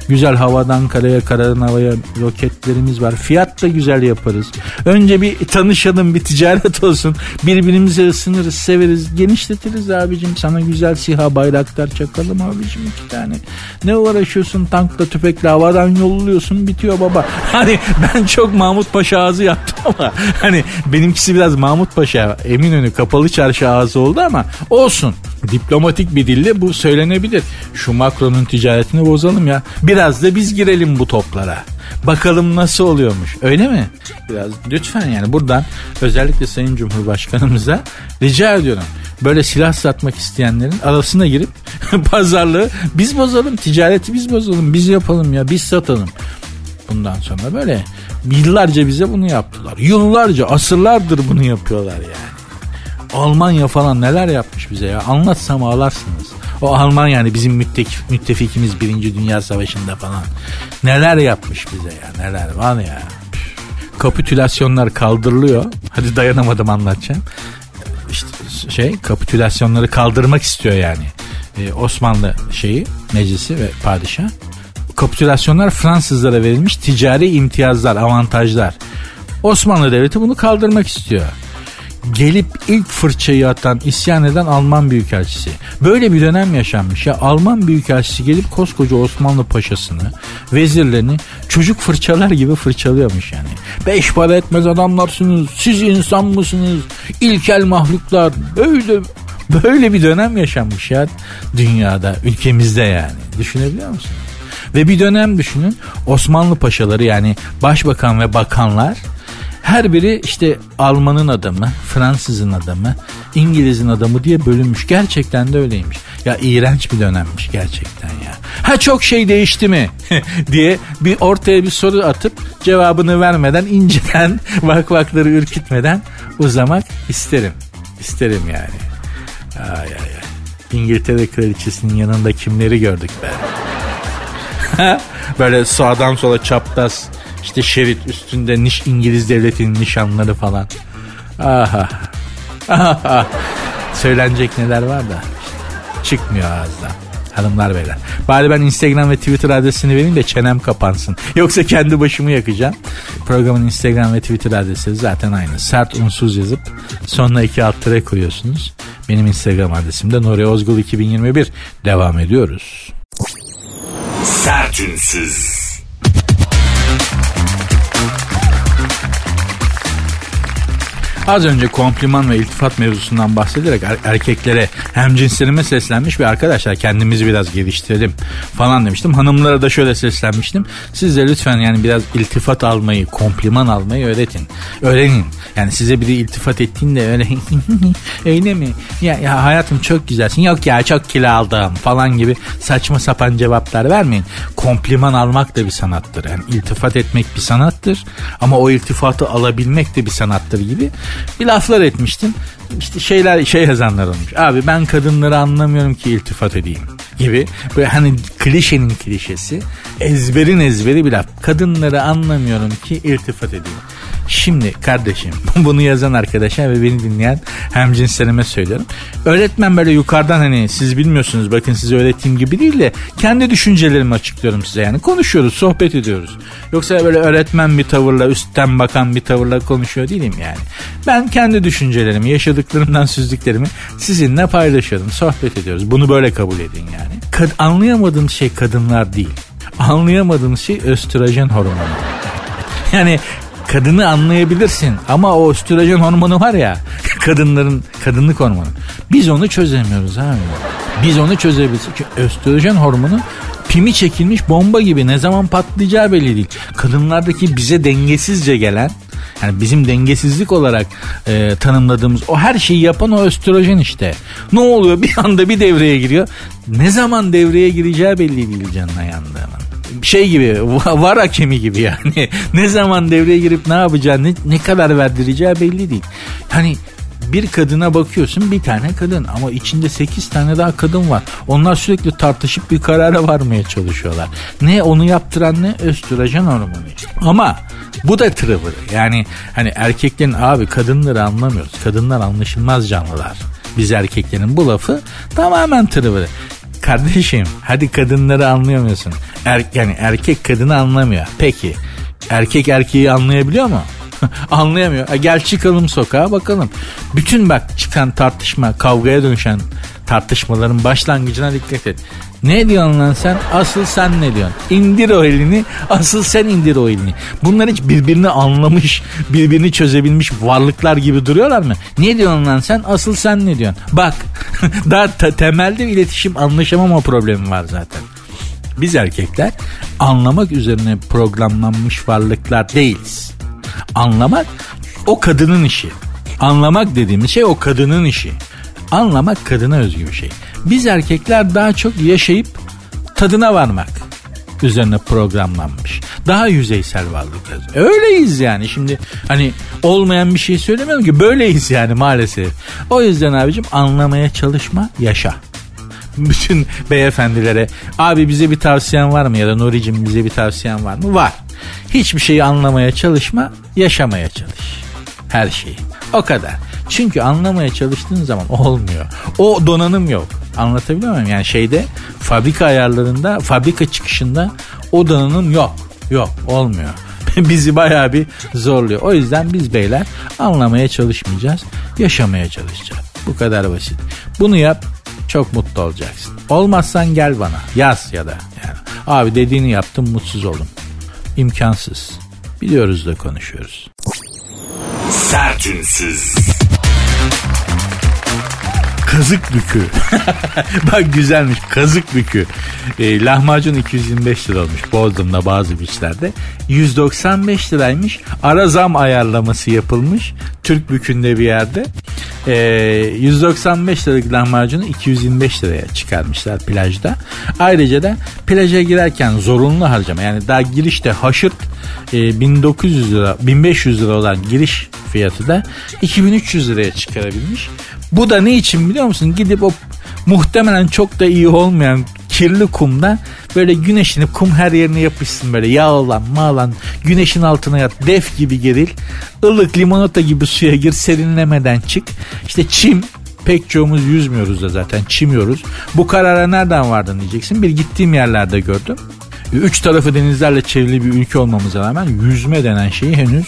B: Güzel havadan karaya karadan havaya roketlerimiz var. Fiyat da güzel yaparız. Önce bir tanışalım bir ticaret olsun. Birbirimize ısınırız severiz genişletiriz abicim. Sana güzel SİHA bayraklar çakalım abicim iki tane. Ne uğraşıyorsun? Tankla tüfekle hava havadan yolluyorsun bitiyor baba. Hani ben çok Mahmut Paşa ağzı yaptım ama hani benimkisi biraz Mahmut Paşa Eminönü kapalı çarşı ağzı oldu ama olsun. Diplomatik bir dille bu söylenebilir. Şu Macron'un ticaretini bozalım ya. Biraz da biz girelim bu toplara. Bakalım nasıl oluyormuş. Öyle mi? Biraz lütfen yani buradan özellikle Sayın Cumhurbaşkanımıza rica ediyorum. Böyle silah satmak isteyenlerin arasına girip pazarlığı biz bozalım, ticareti biz bozalım, biz yapalım ya, biz satalım. Bundan sonra böyle yıllarca bize bunu yaptılar. Yıllarca, asırlardır bunu yapıyorlar yani. Almanya falan neler yapmış bize ya. Anlatsam ağlarsınız. O Alman yani bizim müttefik, müttefikimiz Birinci Dünya Savaşı'nda falan. Neler yapmış bize ya neler var ya. Kapitülasyonlar kaldırılıyor. Hadi dayanamadım anlatacağım. İşte şey kapitülasyonları kaldırmak istiyor yani. Ee, Osmanlı şeyi meclisi ve padişah. Kapitülasyonlar Fransızlara verilmiş ticari imtiyazlar, avantajlar. Osmanlı Devleti bunu kaldırmak istiyor gelip ilk fırçayı atan, isyan eden Alman Büyükelçisi. Böyle bir dönem yaşanmış ya. Alman Büyükelçisi gelip koskoca Osmanlı Paşasını, vezirlerini çocuk fırçalar gibi fırçalıyormuş yani. Beş para etmez adamlarsınız, siz insan mısınız, ilkel mahluklar. Böyle böyle bir dönem yaşanmış ya dünyada, ülkemizde yani. Düşünebiliyor musunuz? Ve bir dönem düşünün Osmanlı paşaları yani başbakan ve bakanlar her biri işte Alman'ın adamı, Fransız'ın adamı, İngiliz'in adamı diye bölünmüş. Gerçekten de öyleymiş. Ya iğrenç bir dönemmiş gerçekten ya. Ha çok şey değişti mi diye bir ortaya bir soru atıp cevabını vermeden inceden vakvakları ürkütmeden uzamak isterim. İsterim yani. Ay ay ay. İngiltere kraliçesinin yanında kimleri gördük be. Böyle sağdan sola çapraz işte şerit üstünde niş İngiliz devletinin nişanları falan. Aha. Aha. Söylenecek neler var da çıkmıyor ağızdan. Hanımlar beyler. Bari ben Instagram ve Twitter adresini vereyim de çenem kapansın. Yoksa kendi başımı yakacağım. Programın Instagram ve Twitter adresi zaten aynı. Sert unsuz yazıp sonuna iki alt tere koyuyorsunuz. Benim Instagram adresim de Nuri Ozgul 2021. Devam ediyoruz. Sert unsuz. Az önce kompliman ve iltifat mevzusundan bahsederek er- erkeklere hem cinslerime seslenmiş ve arkadaşlar kendimizi biraz geliştirelim falan demiştim. Hanımlara da şöyle seslenmiştim. Siz de lütfen yani biraz iltifat almayı, kompliman almayı öğretin. Öğrenin. Yani size biri iltifat ettiğinde öyle öyle mi? Ya, ya hayatım çok güzelsin. Yok ya çok kilo aldım falan gibi saçma sapan cevaplar vermeyin. Kompliman almak da bir sanattır. Yani iltifat etmek bir sanattır. Ama o iltifatı alabilmek de bir sanattır gibi bir laflar etmiştim. İşte şeyler şey yazanlar olmuş. Abi ben kadınları anlamıyorum ki iltifat edeyim gibi. Böyle hani klişenin klişesi. Ezberin ezberi bir laf. Kadınları anlamıyorum ki iltifat edeyim. Şimdi kardeşim bunu yazan arkadaşa ve beni dinleyen hem söylüyorum. Öğretmen böyle yukarıdan hani siz bilmiyorsunuz bakın size öğrettiğim gibi değil de kendi düşüncelerimi açıklıyorum size yani. Konuşuyoruz, sohbet ediyoruz. Yoksa böyle öğretmen bir tavırla, üstten bakan bir tavırla konuşuyor değilim yani. Ben kendi düşüncelerimi, yaşadıklarımdan süzdüklerimi sizinle paylaşıyorum, sohbet ediyoruz. Bunu böyle kabul edin yani. Kad anlayamadığım şey kadınlar değil. Anlayamadığım şey östrojen hormonu. Yani kadını anlayabilirsin ama o östrojen hormonu var ya kadınların kadınlık hormonu. Biz onu çözemiyoruz abi. Biz onu çözebiliriz. Çünkü östrojen hormonu pimi çekilmiş bomba gibi ne zaman patlayacağı belli değil. Kadınlardaki bize dengesizce gelen yani bizim dengesizlik olarak e, tanımladığımız o her şeyi yapan o östrojen işte. Ne oluyor bir anda bir devreye giriyor. Ne zaman devreye gireceği belli değil canına yandığının şey gibi var hakemi gibi yani. ne zaman devreye girip ne yapacağı ne, ne kadar verdireceği belli değil. Hani bir kadına bakıyorsun bir tane kadın ama içinde sekiz tane daha kadın var. Onlar sürekli tartışıp bir karara varmaya çalışıyorlar. Ne onu yaptıran ne? Östrojen hormonu. Ama bu da tırıvırı. Yani hani erkeklerin abi kadınları anlamıyoruz. Kadınlar anlaşılmaz canlılar. Biz erkeklerin bu lafı tamamen tırıvırı. Kardeşim hadi kadınları anlıyor musun? Er, yani erkek kadını anlamıyor. Peki erkek erkeği anlayabiliyor mu? Anlayamıyor. E gel çıkalım sokağa bakalım. Bütün bak çıkan tartışma, kavgaya dönüşen tartışmaların başlangıcına dikkat et. Ne diyorsun lan sen? Asıl sen ne diyorsun? İndir o elini. Asıl sen indir o elini. Bunlar hiç birbirini anlamış, birbirini çözebilmiş varlıklar gibi duruyorlar mı? Ne diyorsun lan sen? Asıl sen ne diyorsun? Bak daha temelde iletişim anlaşamama problemi var zaten. Biz erkekler anlamak üzerine programlanmış varlıklar değiliz. Anlamak o kadının işi. Anlamak dediğimiz şey o kadının işi. Anlamak kadına özgü bir şey. Biz erkekler daha çok yaşayıp tadına varmak. üzerine programlanmış. Daha yüzeysel varlıklarız. Öyleyiz yani şimdi hani olmayan bir şey söylemiyorum ki böyleyiz yani maalesef. O yüzden abicim anlamaya çalışma yaşa. Bütün beyefendilere abi bize bir tavsiyen var mı ya da Nuri'cim bize bir tavsiyen var mı? Var. Hiçbir şeyi anlamaya çalışma yaşamaya çalış. Her şeyi. O kadar. Çünkü anlamaya çalıştığın zaman olmuyor. O donanım yok. Anlatabiliyor muyum? Yani şeyde fabrika ayarlarında, fabrika çıkışında o donanım yok. Yok olmuyor. Bizi bayağı bir zorluyor. O yüzden biz beyler anlamaya çalışmayacağız. Yaşamaya çalışacağız. Bu kadar basit. Bunu yap çok mutlu olacaksın. Olmazsan gel bana yaz ya da yani. Abi dediğini yaptım mutsuz oldum. İmkansız. Biliyoruz da konuşuyoruz.
A: Sertünsüz.
B: Kazık bükü. Bak güzelmiş kazık bükü. E, lahmacun 225 lira olmuş Bodrum'da bazı biçlerde. 195 liraymış. Ara zam ayarlaması yapılmış. Türk bükünde bir yerde. E, 195 liralık lahmacunu 225 liraya çıkarmışlar plajda. Ayrıca da plaja girerken zorunlu harcama yani daha girişte haşırt e, 1900 lira 1500 lira olan giriş fiyatı da 2300 liraya çıkarabilmiş. Bu da ne için biliyor musun? Gidip o muhtemelen çok da iyi olmayan kirli kumda böyle güneşini kum her yerine yapışsın böyle yağ olan mağlan güneşin altına yat def gibi geril ılık limonata gibi suya gir serinlemeden çık işte çim pek çoğumuz yüzmüyoruz da zaten çimiyoruz. Bu karara nereden vardın diyeceksin. Bir gittiğim yerlerde gördüm. Üç tarafı denizlerle çevrili bir ülke olmamıza rağmen yüzme denen şeyi henüz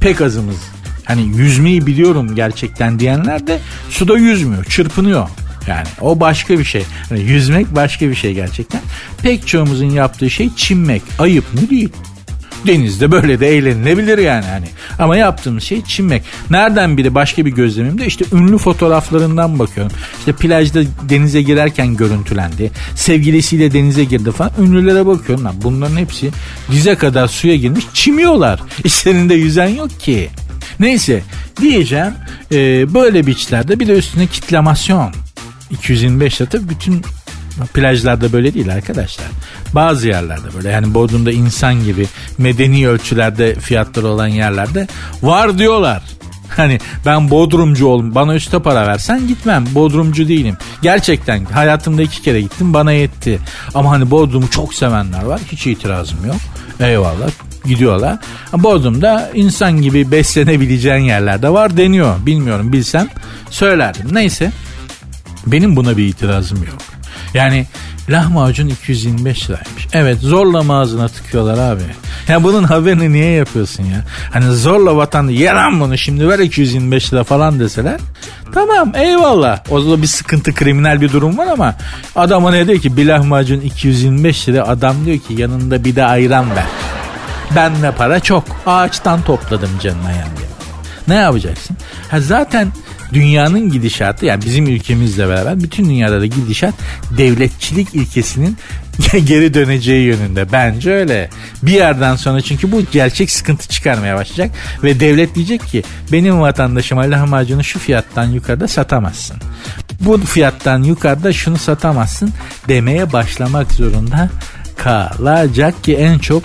B: pek azımız hani yüzmeyi biliyorum gerçekten diyenler de suda yüzmüyor, çırpınıyor. Yani o başka bir şey. Yani yüzmek başka bir şey gerçekten. Pek çoğumuzun yaptığı şey çimmek. Ayıp mı değil. Denizde böyle de eğlenilebilir yani hani. Ama yaptığımız şey çimmek. Nereden biri başka bir gözlemimde işte ünlü fotoğraflarından bakıyorum. İşte plajda denize girerken görüntülendi. Sevgilisiyle denize girdi falan. Ünlülere bakıyorum. Lan bunların hepsi dize kadar suya girmiş çimiyorlar. İçlerinde yüzen yok ki. Neyse diyeceğim e, böyle beachlerde bir de üstüne kitlamasyon 225 lira tabii bütün plajlarda böyle değil arkadaşlar. Bazı yerlerde böyle yani Bodrum'da insan gibi medeni ölçülerde fiyatları olan yerlerde var diyorlar. Hani ben bodrumcu oldum bana üstte para versen gitmem bodrumcu değilim. Gerçekten hayatımda iki kere gittim bana yetti. Ama hani bodrumu çok sevenler var hiç itirazım yok. Eyvallah gidiyorlar. Bodrum'da insan gibi beslenebileceğin yerlerde var deniyor. Bilmiyorum bilsem söylerdim. Neyse benim buna bir itirazım yok. Yani lahmacun 225 liraymış. Evet zorla ağzına tıkıyorlar abi. Ya bunun haberini niye yapıyorsun ya? Hani zorla vatan yaran bunu şimdi ver 225 lira falan deseler. Tamam eyvallah. O zaman bir sıkıntı kriminal bir durum var ama adama ne diyor ki bir lahmacun 225 lira adam diyor ki yanında bir de ayran ver. Ben de para çok. Ağaçtan topladım canına yani. Ne yapacaksın? Ha zaten dünyanın gidişatı yani bizim ülkemizle beraber bütün dünyada da gidişat devletçilik ilkesinin geri döneceği yönünde. Bence öyle. Bir yerden sonra çünkü bu gerçek sıkıntı çıkarmaya başlayacak ve devlet diyecek ki benim vatandaşıma lahmacunu şu fiyattan yukarıda satamazsın. Bu fiyattan yukarıda şunu satamazsın demeye başlamak zorunda kalacak ki en çok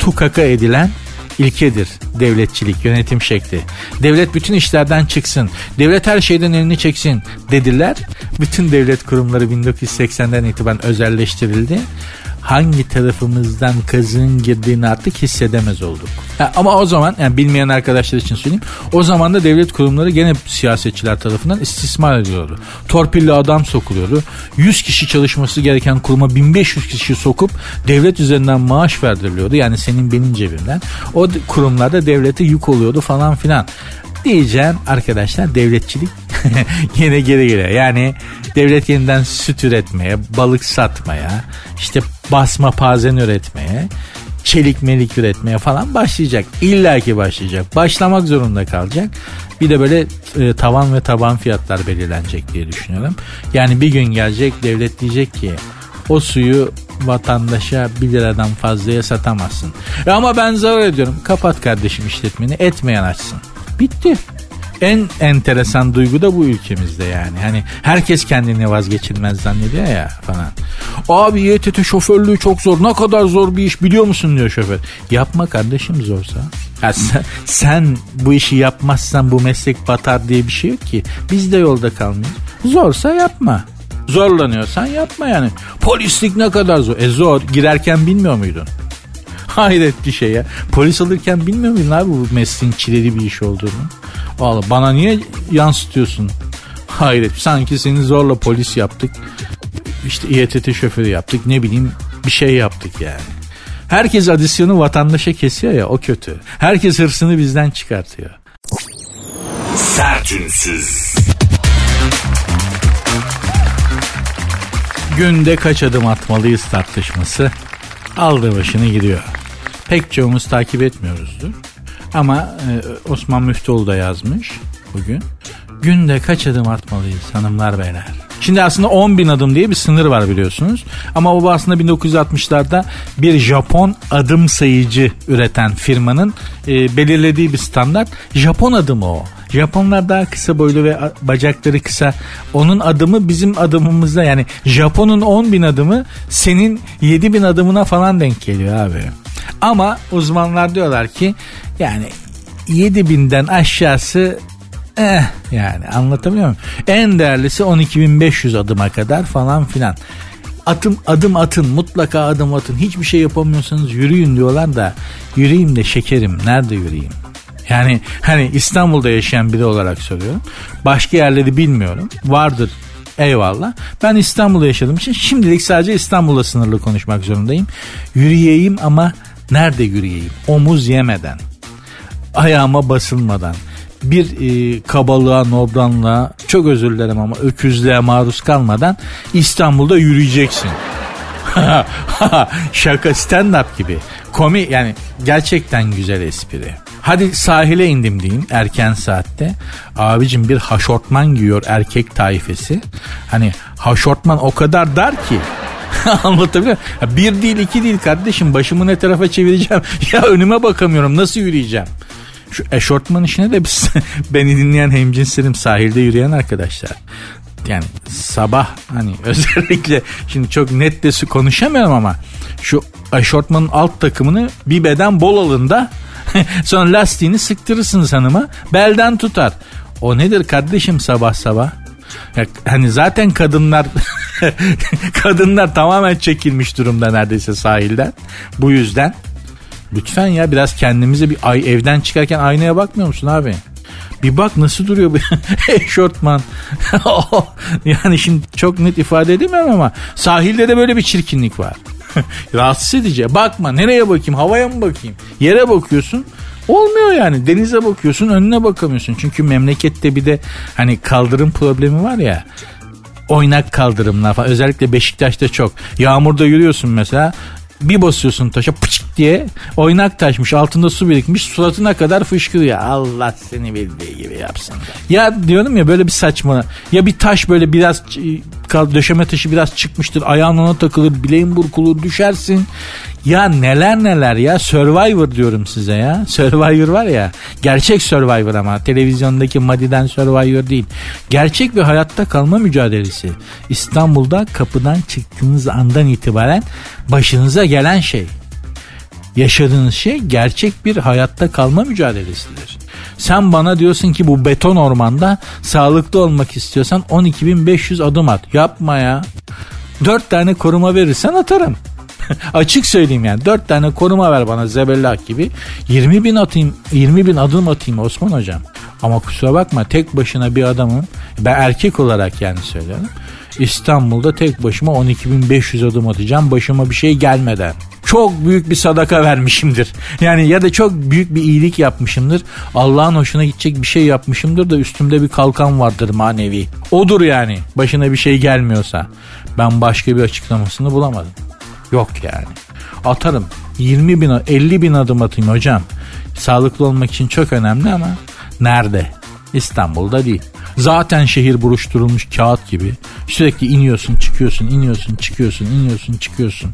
B: tukaka edilen ilkedir devletçilik, yönetim şekli. Devlet bütün işlerden çıksın, devlet her şeyden elini çeksin dediler. Bütün devlet kurumları 1980'den itibaren özelleştirildi hangi tarafımızdan kazığın girdiğini artık hissedemez olduk. Ha, ama o zaman yani bilmeyen arkadaşlar için söyleyeyim. O zaman da devlet kurumları gene siyasetçiler tarafından istismar ediliyordu. Torpilli adam sokuluyordu. 100 kişi çalışması gereken kuruma 1500 kişi sokup devlet üzerinden maaş verdiriliyordu. Yani senin benim cebimden. O kurumlarda devlete yük oluyordu falan filan diyeceğim arkadaşlar devletçilik yine geri geliyor. Yani devlet yeniden süt üretmeye, balık satmaya, işte basma pazen üretmeye, çelik melik üretmeye falan başlayacak. İlla ki başlayacak. Başlamak zorunda kalacak. Bir de böyle e, tavan ve taban fiyatlar belirlenecek diye düşünüyorum. Yani bir gün gelecek devlet diyecek ki o suyu vatandaşa 1 liradan fazlaya satamazsın. E ama ben zarar ediyorum. Kapat kardeşim işletmeni etmeyen açsın. Bitti. En enteresan duygu da bu ülkemizde yani. Hani herkes kendini vazgeçilmez zannediyor ya falan. Abi YTT şoförlüğü çok zor. Ne kadar zor bir iş biliyor musun diyor şoför. Yapma kardeşim zorsa. Ya sen, sen bu işi yapmazsan bu meslek batar diye bir şey yok ki. Biz de yolda kalmıyoruz. Zorsa yapma. Zorlanıyorsan yapma yani. Polislik ne kadar zor. E zor. Girerken bilmiyor muydun? Hayret bir şey ya. Polis alırken bilmiyor muydun abi bu mesleğin çileli bir iş olduğunu? Valla bana niye yansıtıyorsun? Hayret. Sanki seni zorla polis yaptık. İşte İETT şoförü yaptık. Ne bileyim bir şey yaptık yani. Herkes adisyonu vatandaşa kesiyor ya o kötü. Herkes hırsını bizden çıkartıyor.
A: Sertünsüz.
B: Günde kaç adım atmalıyız tartışması aldı başını gidiyor. Pek çoğumuz takip etmiyoruzdur. Ama e, Osman Müftüoğlu da yazmış bugün. Günde kaç adım atmalıyız hanımlar beyler? Şimdi aslında 10 bin adım diye bir sınır var biliyorsunuz. Ama o aslında 1960'larda bir Japon adım sayıcı üreten firmanın e, belirlediği bir standart. Japon adımı o. Japonlar daha kısa boylu ve bacakları kısa. Onun adımı bizim adımımızda yani Japon'un 10 bin adımı senin 7 bin adımına falan denk geliyor abi. Ama uzmanlar diyorlar ki yani 7 binden aşağısı eh yani anlatabiliyor muyum? En değerlisi 12.500 adıma kadar falan filan. Atım adım atın mutlaka adım atın hiçbir şey yapamıyorsanız yürüyün diyorlar da yürüyeyim de şekerim nerede yürüyeyim? Yani hani İstanbul'da yaşayan biri olarak soruyorum. Başka yerleri bilmiyorum. Vardır eyvallah. Ben İstanbul'da yaşadığım için şimdilik sadece İstanbul'da sınırlı konuşmak zorundayım. Yürüyeyim ama nerede yürüyeyim? Omuz yemeden, ayağıma basılmadan, bir e, kabalığa, nobranlığa, çok özür dilerim ama öküzlüğe maruz kalmadan İstanbul'da yürüyeceksin. Şaka stand up gibi. Komi yani gerçekten güzel espri. Hadi sahile indim diyeyim erken saatte. Abicim bir haşortman giyiyor erkek taifesi. Hani haşortman o kadar dar ki Anlatabiliyor muyum? Bir değil iki değil kardeşim başımı ne tarafa çevireceğim. ya önüme bakamıyorum nasıl yürüyeceğim. Şu eşortman işine de biz, beni dinleyen hemcinslerim sahilde yürüyen arkadaşlar. Yani sabah hani özellikle şimdi çok net de konuşamıyorum ama şu eşortmanın alt takımını bir beden bol alında sonra lastiğini sıktırırsınız hanıma belden tutar. O nedir kardeşim sabah sabah? Hani zaten kadınlar kadınlar tamamen çekilmiş durumda neredeyse sahilden. Bu yüzden lütfen ya biraz kendimize bir ay evden çıkarken aynaya bakmıyor musun abi? Bir bak nasıl duruyor bu eşortman. yani şimdi çok net ifade edemiyorum ama sahilde de böyle bir çirkinlik var. Rahatsız edici. Bakma nereye bakayım havaya mı bakayım? Yere bakıyorsun Olmuyor yani denize bakıyorsun önüne bakamıyorsun. Çünkü memlekette bir de hani kaldırım problemi var ya oynak kaldırımlar falan özellikle Beşiktaş'ta çok. Yağmurda yürüyorsun mesela bir basıyorsun taşa pıçık diye oynak taşmış altında su birikmiş suratına kadar fışkırıyor. Allah seni bildiği gibi yapsın. Ya diyorum ya böyle bir saçma ya bir taş böyle biraz döşeme taşı biraz çıkmıştır ayağın ona takılır bileğin burkulur düşersin. Ya neler neler ya Survivor diyorum size ya. Survivor var ya gerçek Survivor ama televizyondaki Madi'den Survivor değil. Gerçek bir hayatta kalma mücadelesi. İstanbul'da kapıdan çıktığınız andan itibaren başınıza gelen şey. Yaşadığınız şey gerçek bir hayatta kalma mücadelesidir. Sen bana diyorsun ki bu beton ormanda sağlıklı olmak istiyorsan 12.500 adım at. Yapma ya. 4 tane koruma verirsen atarım. Açık söyleyeyim yani. Dört tane koruma ver bana zebellak gibi. 20 bin atayım, 20 bin adım atayım Osman hocam. Ama kusura bakma tek başına bir adamın ben erkek olarak yani söylüyorum. İstanbul'da tek başıma 12.500 adım atacağım başıma bir şey gelmeden. Çok büyük bir sadaka vermişimdir. Yani ya da çok büyük bir iyilik yapmışımdır. Allah'ın hoşuna gidecek bir şey yapmışımdır da üstümde bir kalkan vardır manevi. Odur yani başına bir şey gelmiyorsa. Ben başka bir açıklamasını bulamadım. Yok yani. Atarım. 20 bin 50 bin adım atayım hocam. Sağlıklı olmak için çok önemli ama nerede? İstanbul'da değil. Zaten şehir buruşturulmuş kağıt gibi. Sürekli iniyorsun, çıkıyorsun, iniyorsun, çıkıyorsun, iniyorsun, çıkıyorsun.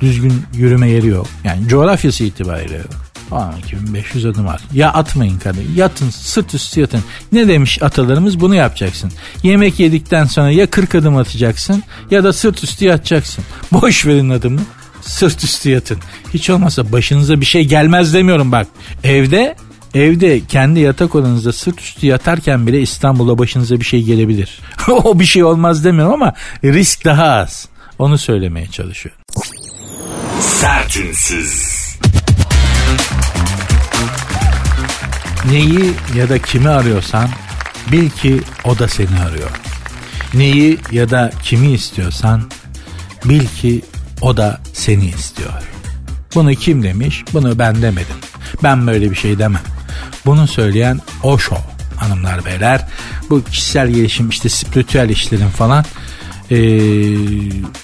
B: Düzgün yürüme yeri yok. Yani coğrafyası itibariyle yok. 12500 adım at. Ya atmayın kardeşim. Yatın sırt üstü yatın. Ne demiş atalarımız bunu yapacaksın. Yemek yedikten sonra ya 40 adım atacaksın ya da sırt üstü yatacaksın. Boş verin adımı. Sırt üstü yatın. Hiç olmazsa başınıza bir şey gelmez demiyorum bak. Evde Evde kendi yatak odanızda sırt üstü yatarken bile İstanbul'a başınıza bir şey gelebilir. o bir şey olmaz demiyorum ama risk daha az. Onu söylemeye çalışıyorum.
A: Sertünsüz.
B: Neyi ya da kimi arıyorsan bil ki o da seni arıyor. Neyi ya da kimi istiyorsan bil ki o da seni istiyor. Bunu kim demiş? Bunu ben demedim. Ben böyle bir şey demem. Bunu söyleyen Osho hanımlar beyler. Bu kişisel gelişim işte spiritüel işlerin falan ee,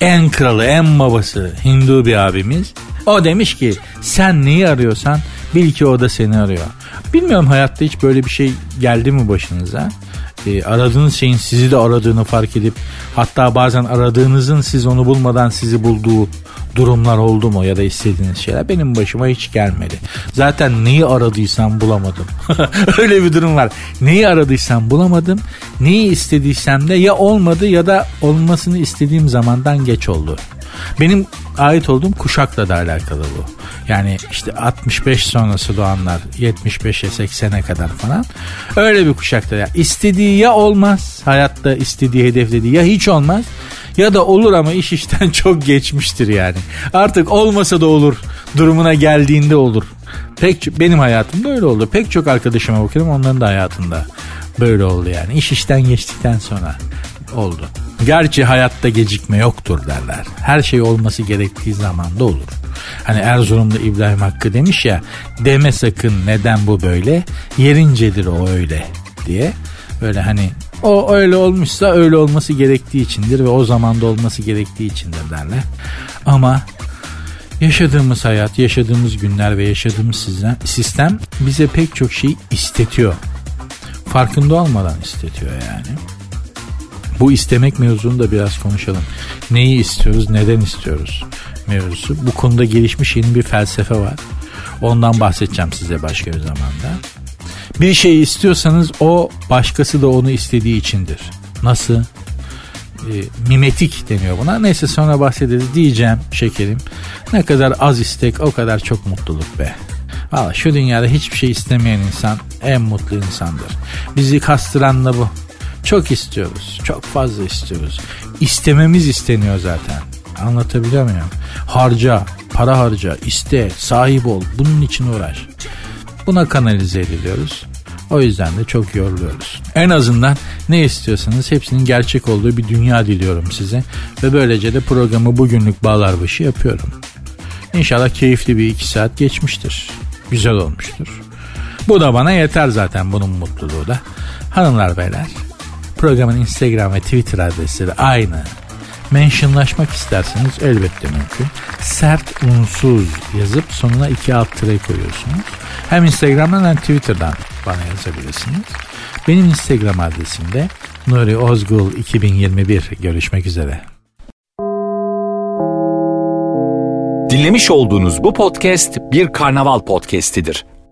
B: en kralı en babası Hindu bir abimiz. O demiş ki sen neyi arıyorsan bil ki o da seni arıyor. Bilmiyorum hayatta hiç böyle bir şey geldi mi başınıza? Ee, aradığınız şeyin sizi de aradığını fark edip hatta bazen aradığınızın siz onu bulmadan sizi bulduğu durumlar oldu mu ya da istediğiniz şeyler benim başıma hiç gelmedi. Zaten neyi aradıysam bulamadım. Öyle bir durum var. Neyi aradıysam bulamadım. Neyi istediysem de ya olmadı ya da olmasını istediğim zamandan geç oldu. Benim ait olduğum kuşakla da alakalı bu. Yani işte 65 sonrası doğanlar 75'e 80'e kadar falan. Öyle bir kuşakta ya. istediği ya olmaz hayatta istediği hedeflediği ya hiç olmaz ya da olur ama iş işten çok geçmiştir yani. Artık olmasa da olur durumuna geldiğinde olur. Pek benim hayatımda öyle oldu. Pek çok arkadaşıma bakıyorum onların da hayatında böyle oldu yani. İş işten geçtikten sonra oldu. Gerçi hayatta gecikme yoktur derler. Her şey olması gerektiği zamanda olur. Hani Erzurum'da İbrahim Hakkı demiş ya deme sakın neden bu böyle yerincedir o öyle diye. Böyle hani o öyle olmuşsa öyle olması gerektiği içindir ve o zamanda olması gerektiği içindir derler. Ama yaşadığımız hayat, yaşadığımız günler ve yaşadığımız sistem bize pek çok şey istetiyor. Farkında olmadan istetiyor yani. Bu istemek mevzunu da biraz konuşalım. Neyi istiyoruz, neden istiyoruz mevzusu. Bu konuda gelişmiş yeni bir felsefe var. Ondan bahsedeceğim size başka bir zamanda. Bir şey istiyorsanız o başkası da onu istediği içindir. Nasıl? E, mimetik deniyor buna. Neyse sonra bahsederiz diyeceğim şekerim. Ne kadar az istek o kadar çok mutluluk be. Valla şu dünyada hiçbir şey istemeyen insan en mutlu insandır. Bizi kastıran da bu. Çok istiyoruz. Çok fazla istiyoruz. İstememiz isteniyor zaten. Anlatabiliyor muyum? Harca, para harca, iste, sahip ol. Bunun için uğraş. Buna kanalize ediliyoruz. O yüzden de çok yoruluyoruz. En azından ne istiyorsanız hepsinin gerçek olduğu bir dünya diliyorum size. Ve böylece de programı bugünlük bağlar başı yapıyorum. İnşallah keyifli bir iki saat geçmiştir. Güzel olmuştur. Bu da bana yeter zaten bunun mutluluğu da. Hanımlar beyler programın Instagram ve Twitter adresleri aynı. Mentionlaşmak isterseniz elbette mümkün. Sert unsuz yazıp sonuna iki alt tire koyuyorsunuz. Hem Instagram'dan hem Twitter'dan bana yazabilirsiniz. Benim Instagram adresim de Nuri Ozgul 2021. Görüşmek üzere.
A: Dinlemiş olduğunuz bu podcast bir karnaval podcastidir.